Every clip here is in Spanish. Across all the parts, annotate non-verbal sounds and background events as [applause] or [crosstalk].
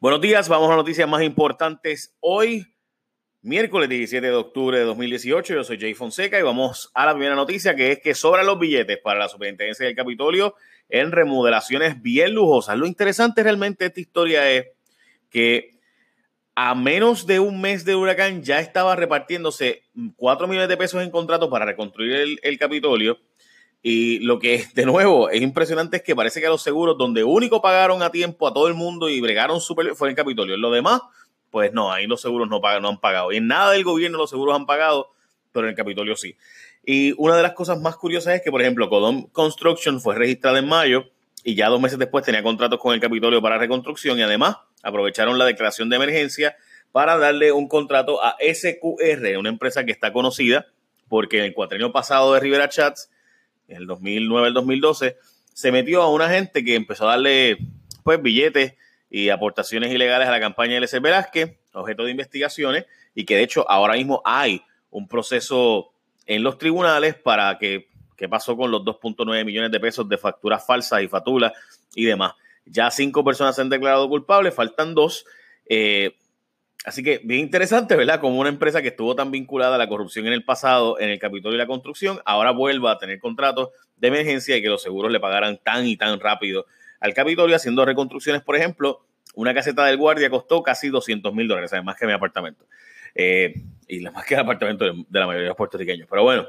Buenos días, vamos a noticias más importantes hoy, miércoles 17 de octubre de 2018. Yo soy Jay Fonseca y vamos a la primera noticia que es que sobran los billetes para la superintendencia del Capitolio en remodelaciones bien lujosas. Lo interesante realmente de esta historia es que a menos de un mes de huracán ya estaba repartiéndose 4 millones de pesos en contrato para reconstruir el, el Capitolio y lo que, [laughs] de nuevo, es impresionante es que parece que los seguros, donde único pagaron a tiempo a todo el mundo y bregaron súper, fue en Capitolio. En lo demás, pues no, ahí los seguros no, pagan, no han pagado. Y en nada del gobierno los seguros han pagado, pero en el Capitolio sí. Y una de las cosas más curiosas es que, por ejemplo, Codom Construction fue registrada en mayo y ya dos meses después tenía contratos con el Capitolio para reconstrucción y además aprovecharon la declaración de emergencia para darle un contrato a SQR, una empresa que está conocida porque en el cuatrenio pasado de Rivera Chats en el 2009 al 2012, se metió a una gente que empezó a darle pues billetes y aportaciones ilegales a la campaña de L.C. Velázquez, objeto de investigaciones, y que de hecho ahora mismo hay un proceso en los tribunales para que qué pasó con los 2.9 millones de pesos de facturas falsas y fatulas y demás. Ya cinco personas se han declarado culpables, faltan dos. Eh, Así que bien interesante, ¿verdad? Como una empresa que estuvo tan vinculada a la corrupción en el pasado, en el Capitolio y la construcción, ahora vuelva a tener contratos de emergencia y que los seguros le pagaran tan y tan rápido al Capitolio haciendo reconstrucciones, por ejemplo, una caseta del guardia costó casi 200 mil dólares, más que mi apartamento. Eh, y más que el apartamento de, la mayoría de los puertorriqueños. Pero bueno,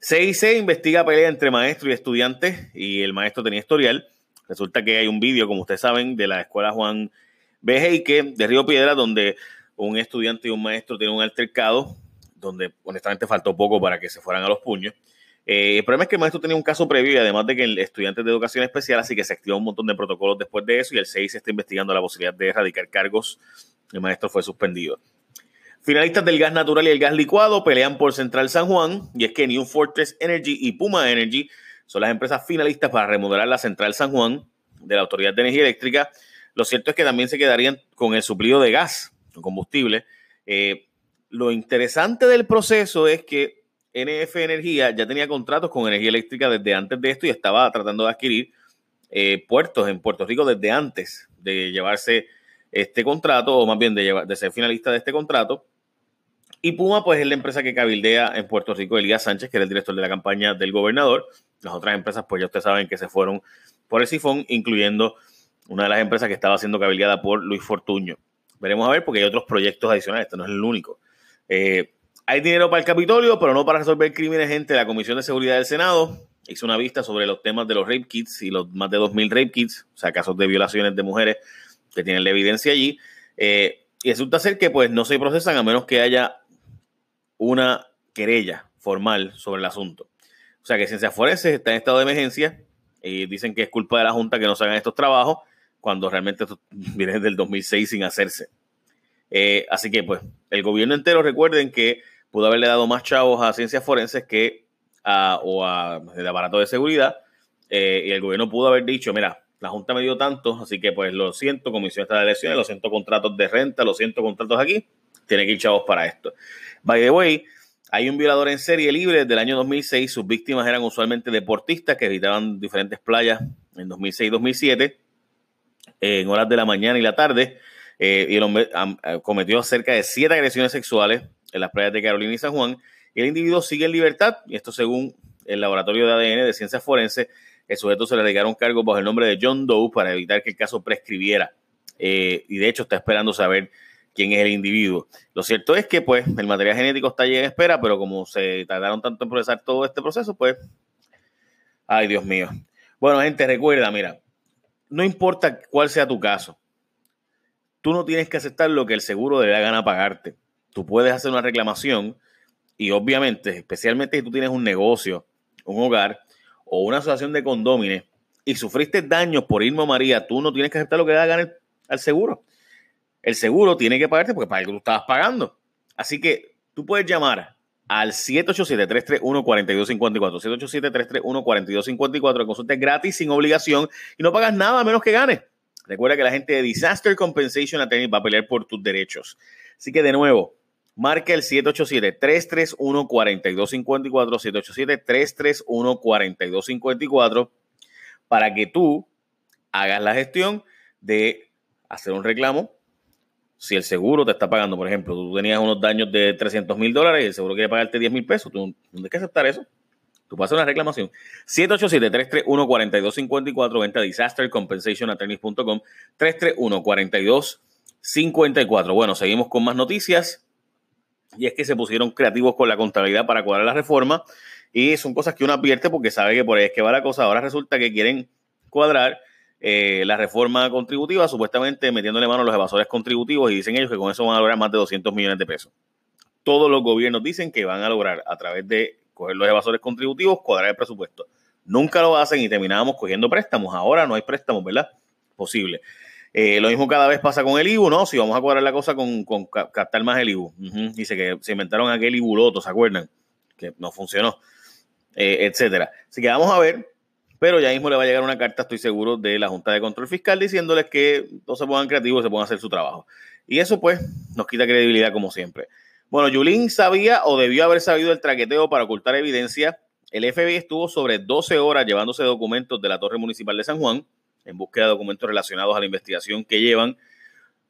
CIC investiga pelea entre maestro y estudiantes y el maestro tenía historial. Resulta que hay un vídeo, como ustedes saben, de la escuela Juan que de Río Piedra, donde un estudiante y un maestro tienen un altercado, donde honestamente faltó poco para que se fueran a los puños. Eh, el problema es que el maestro tenía un caso previo y además de que el estudiante de educación especial, así que se activó un montón de protocolos después de eso y el 6 está investigando la posibilidad de erradicar cargos. El maestro fue suspendido. Finalistas del gas natural y el gas licuado pelean por Central San Juan y es que New Fortress Energy y Puma Energy son las empresas finalistas para remodelar la Central San Juan de la Autoridad de Energía Eléctrica lo cierto es que también se quedarían con el suplido de gas, combustible. Eh, lo interesante del proceso es que NF Energía ya tenía contratos con energía eléctrica desde antes de esto y estaba tratando de adquirir eh, puertos en Puerto Rico desde antes de llevarse este contrato, o más bien de, de ser finalista de este contrato. Y Puma, pues es la empresa que cabildea en Puerto Rico Elías Sánchez, que era el director de la campaña del gobernador. Las otras empresas, pues ya ustedes saben que se fueron por el sifón, incluyendo una de las empresas que estaba siendo cabildeada por Luis Fortuño. Veremos a ver porque hay otros proyectos adicionales, este no es el único. Eh, hay dinero para el Capitolio, pero no para resolver crímenes, gente. La Comisión de Seguridad del Senado hizo una vista sobre los temas de los rape kits y los más de 2.000 rape kits, o sea, casos de violaciones de mujeres que tienen la evidencia allí. Eh, y resulta ser que pues no se procesan a menos que haya una querella formal sobre el asunto. O sea que Ciencias Forenses está en estado de emergencia y dicen que es culpa de la Junta que no se hagan estos trabajos cuando realmente esto viene desde el 2006 sin hacerse. Eh, así que, pues, el gobierno entero, recuerden que pudo haberle dado más chavos a ciencias forenses que a, o a el aparato de seguridad, eh, y el gobierno pudo haber dicho, mira, la Junta me dio tanto, así que pues lo siento, Comisión de Elecciones, lo siento, contratos de renta, lo siento, contratos aquí, tiene que ir chavos para esto. By the way, hay un violador en serie libre desde el año 2006, sus víctimas eran usualmente deportistas que visitaban diferentes playas en 2006-2007 en horas de la mañana y la tarde. Eh, el hombre eh, cometió cerca de siete agresiones sexuales en las playas de Carolina y San Juan. Y el individuo sigue en libertad, y esto según el laboratorio de ADN de ciencias forenses, el sujeto se le dedicaron cargos bajo el nombre de John Doe para evitar que el caso prescribiera. Eh, y de hecho está esperando saber quién es el individuo. Lo cierto es que pues el material genético está allí en espera, pero como se tardaron tanto en procesar todo este proceso, pues, ay Dios mío. Bueno, gente, recuerda, mira, no importa cuál sea tu caso, tú no tienes que aceptar lo que el seguro le da gana pagarte. Tú puedes hacer una reclamación y obviamente, especialmente si tú tienes un negocio, un hogar o una asociación de condómines y sufriste daños por Irma María, tú no tienes que aceptar lo que le da gana al seguro. El seguro tiene que pagarte porque para que tú estabas pagando. Así que tú puedes llamar al 787-331-4254. 787-331-4254. Consulta gratis, sin obligación y no pagas nada a menos que ganes. Recuerda que la gente de Disaster Compensation Attorney va a pelear por tus derechos. Así que de nuevo, marca el 787-331-4254. 787-331-4254 para que tú hagas la gestión de hacer un reclamo. Si el seguro te está pagando, por ejemplo, tú tenías unos daños de 300 mil dólares y el seguro quiere pagarte 10 mil pesos, tú tienes que aceptar eso. Tú pasas una reclamación. 787-331-4254. Venta disastercompensationattorneys.com. 331-4254. Bueno, seguimos con más noticias. Y es que se pusieron creativos con la contabilidad para cuadrar la reforma. Y son cosas que uno advierte porque sabe que por ahí es que va la cosa. Ahora resulta que quieren cuadrar eh, la reforma contributiva, supuestamente metiéndole mano a los evasores contributivos. Y dicen ellos que con eso van a lograr más de 200 millones de pesos. Todos los gobiernos dicen que van a lograr a través de coger los evasores contributivos, cuadrar el presupuesto. Nunca lo hacen y terminábamos cogiendo préstamos. Ahora no hay préstamos, ¿verdad? Posible. Eh, lo mismo cada vez pasa con el IBU, ¿no? Si vamos a cuadrar la cosa con, captar más el IBU. Dice que se inventaron aquel IBU loto, ¿se acuerdan? Que no funcionó, eh, etcétera. Así que vamos a ver, pero ya mismo le va a llegar una carta, estoy seguro, de la Junta de Control Fiscal diciéndoles que no se pongan creativos, se pongan a hacer su trabajo. Y eso, pues, nos quita credibilidad como siempre. Bueno, Yulín sabía o debió haber sabido el traqueteo para ocultar evidencia. El FBI estuvo sobre 12 horas llevándose documentos de la Torre Municipal de San Juan en búsqueda de documentos relacionados a la investigación que llevan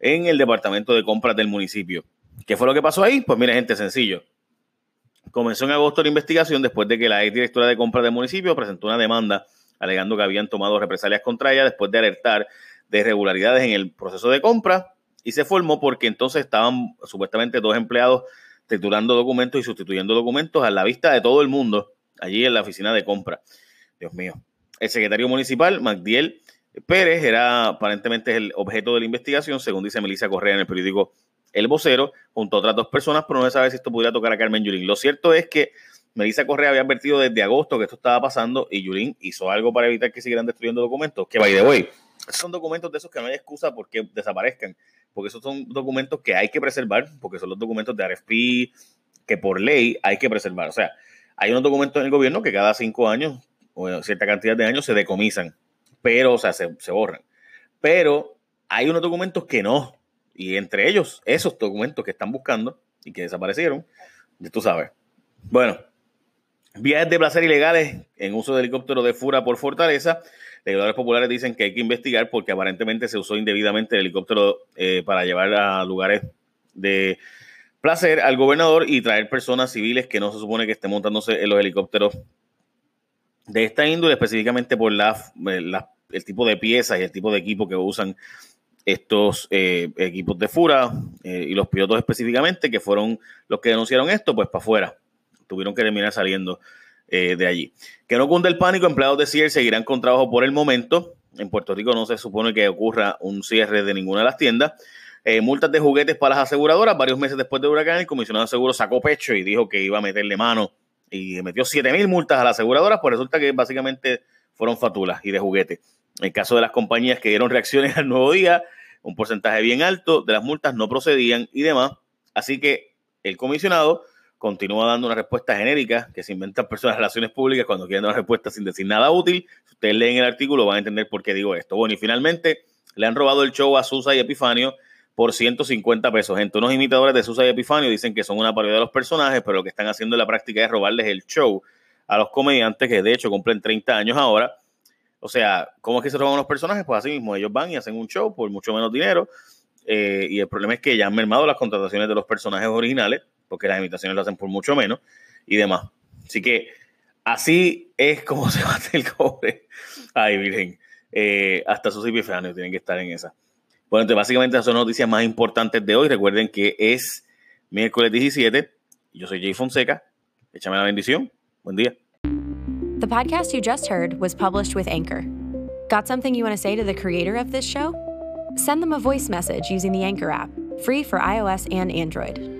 en el Departamento de Compras del municipio. ¿Qué fue lo que pasó ahí? Pues mire, gente, sencillo. Comenzó en agosto la investigación después de que la ex directora de compras del municipio presentó una demanda alegando que habían tomado represalias contra ella después de alertar de irregularidades en el proceso de compra y se formó porque entonces estaban supuestamente dos empleados triturando documentos y sustituyendo documentos a la vista de todo el mundo allí en la oficina de compra. Dios mío. El secretario municipal, Magdiel Pérez, era aparentemente el objeto de la investigación, según dice Melissa Correa en el periódico El Vocero, junto a otras dos personas, pero no se sabe si esto pudiera tocar a Carmen Yulín. Lo cierto es que Melissa Correa había advertido desde agosto que esto estaba pasando y Yulín hizo algo para evitar que siguieran destruyendo documentos. Que, by the way, son documentos de esos que no hay excusa porque desaparezcan porque esos son documentos que hay que preservar, porque son los documentos de RFP que por ley hay que preservar. O sea, hay unos documentos en el gobierno que cada cinco años o cierta cantidad de años se decomisan, pero, o sea, se, borran. Pero hay unos documentos que no, y entre ellos esos documentos que están buscando y que desaparecieron, tú sabes. Bueno, viajes de placer ilegales en uso de helicóptero de Fura por Fortaleza Legisladores populares dicen que hay que investigar porque aparentemente se usó indebidamente el helicóptero eh, para llevar a lugares de placer al gobernador y traer personas civiles que no se supone que estén montándose en los helicópteros de esta índole, específicamente por la, el tipo de piezas y el tipo de equipo que usan estos eh, equipos de Fura eh, y los pilotos específicamente, que fueron los que denunciaron esto, pues para afuera. Tuvieron que terminar saliendo eh, de allí. Que no cunde el pánico, empleados de CIER seguirán con trabajo por el momento. En Puerto Rico no se supone que ocurra un cierre de ninguna de las tiendas. Eh, multas de juguetes para las aseguradoras. Varios meses después del huracán, el comisionado de seguros sacó pecho y dijo que iba a meterle mano y metió 7 mil multas a las aseguradoras, pues resulta que básicamente fueron fatulas y de juguete. En el caso de las compañías que dieron reacciones [laughs] al nuevo día, un porcentaje bien alto de las multas no procedían y demás. Así que el comisionado continúa dando una respuesta genérica que se inventan personas de relaciones públicas cuando quieren dar una respuesta sin decir nada útil. Si ustedes leen el artículo van a entender por qué digo esto. Bueno, y finalmente le han robado el show a Susa y Epifanio por 150 pesos. Gente, unos imitadores de Susa y Epifanio dicen que son una parodia de los personajes, pero lo que están haciendo en la práctica es robarles el show a los comediantes que de hecho cumplen 30 años ahora. O sea, ¿cómo es que se roban los personajes? Pues así mismo, ellos van y hacen un show por mucho menos dinero. Eh, y el problema es que ya han mermado las contrataciones de los personajes originales porque las imitaciones lo hacen por mucho menos y demás. Así que así es como [laughs] se bate el cobre. Ay, Virgen. Eh, hasta sus epifanios tienen que estar en esa. Bueno, entonces básicamente esas son noticias más importantes de hoy. Recuerden que es miércoles 17. Yo soy Jay Fonseca. Échame la bendición. Buen día. The podcast you just heard was published with Anchor. Got something you want to say to the creator of this show? Send them a voice message using the Anchor app, free for iOS and Android.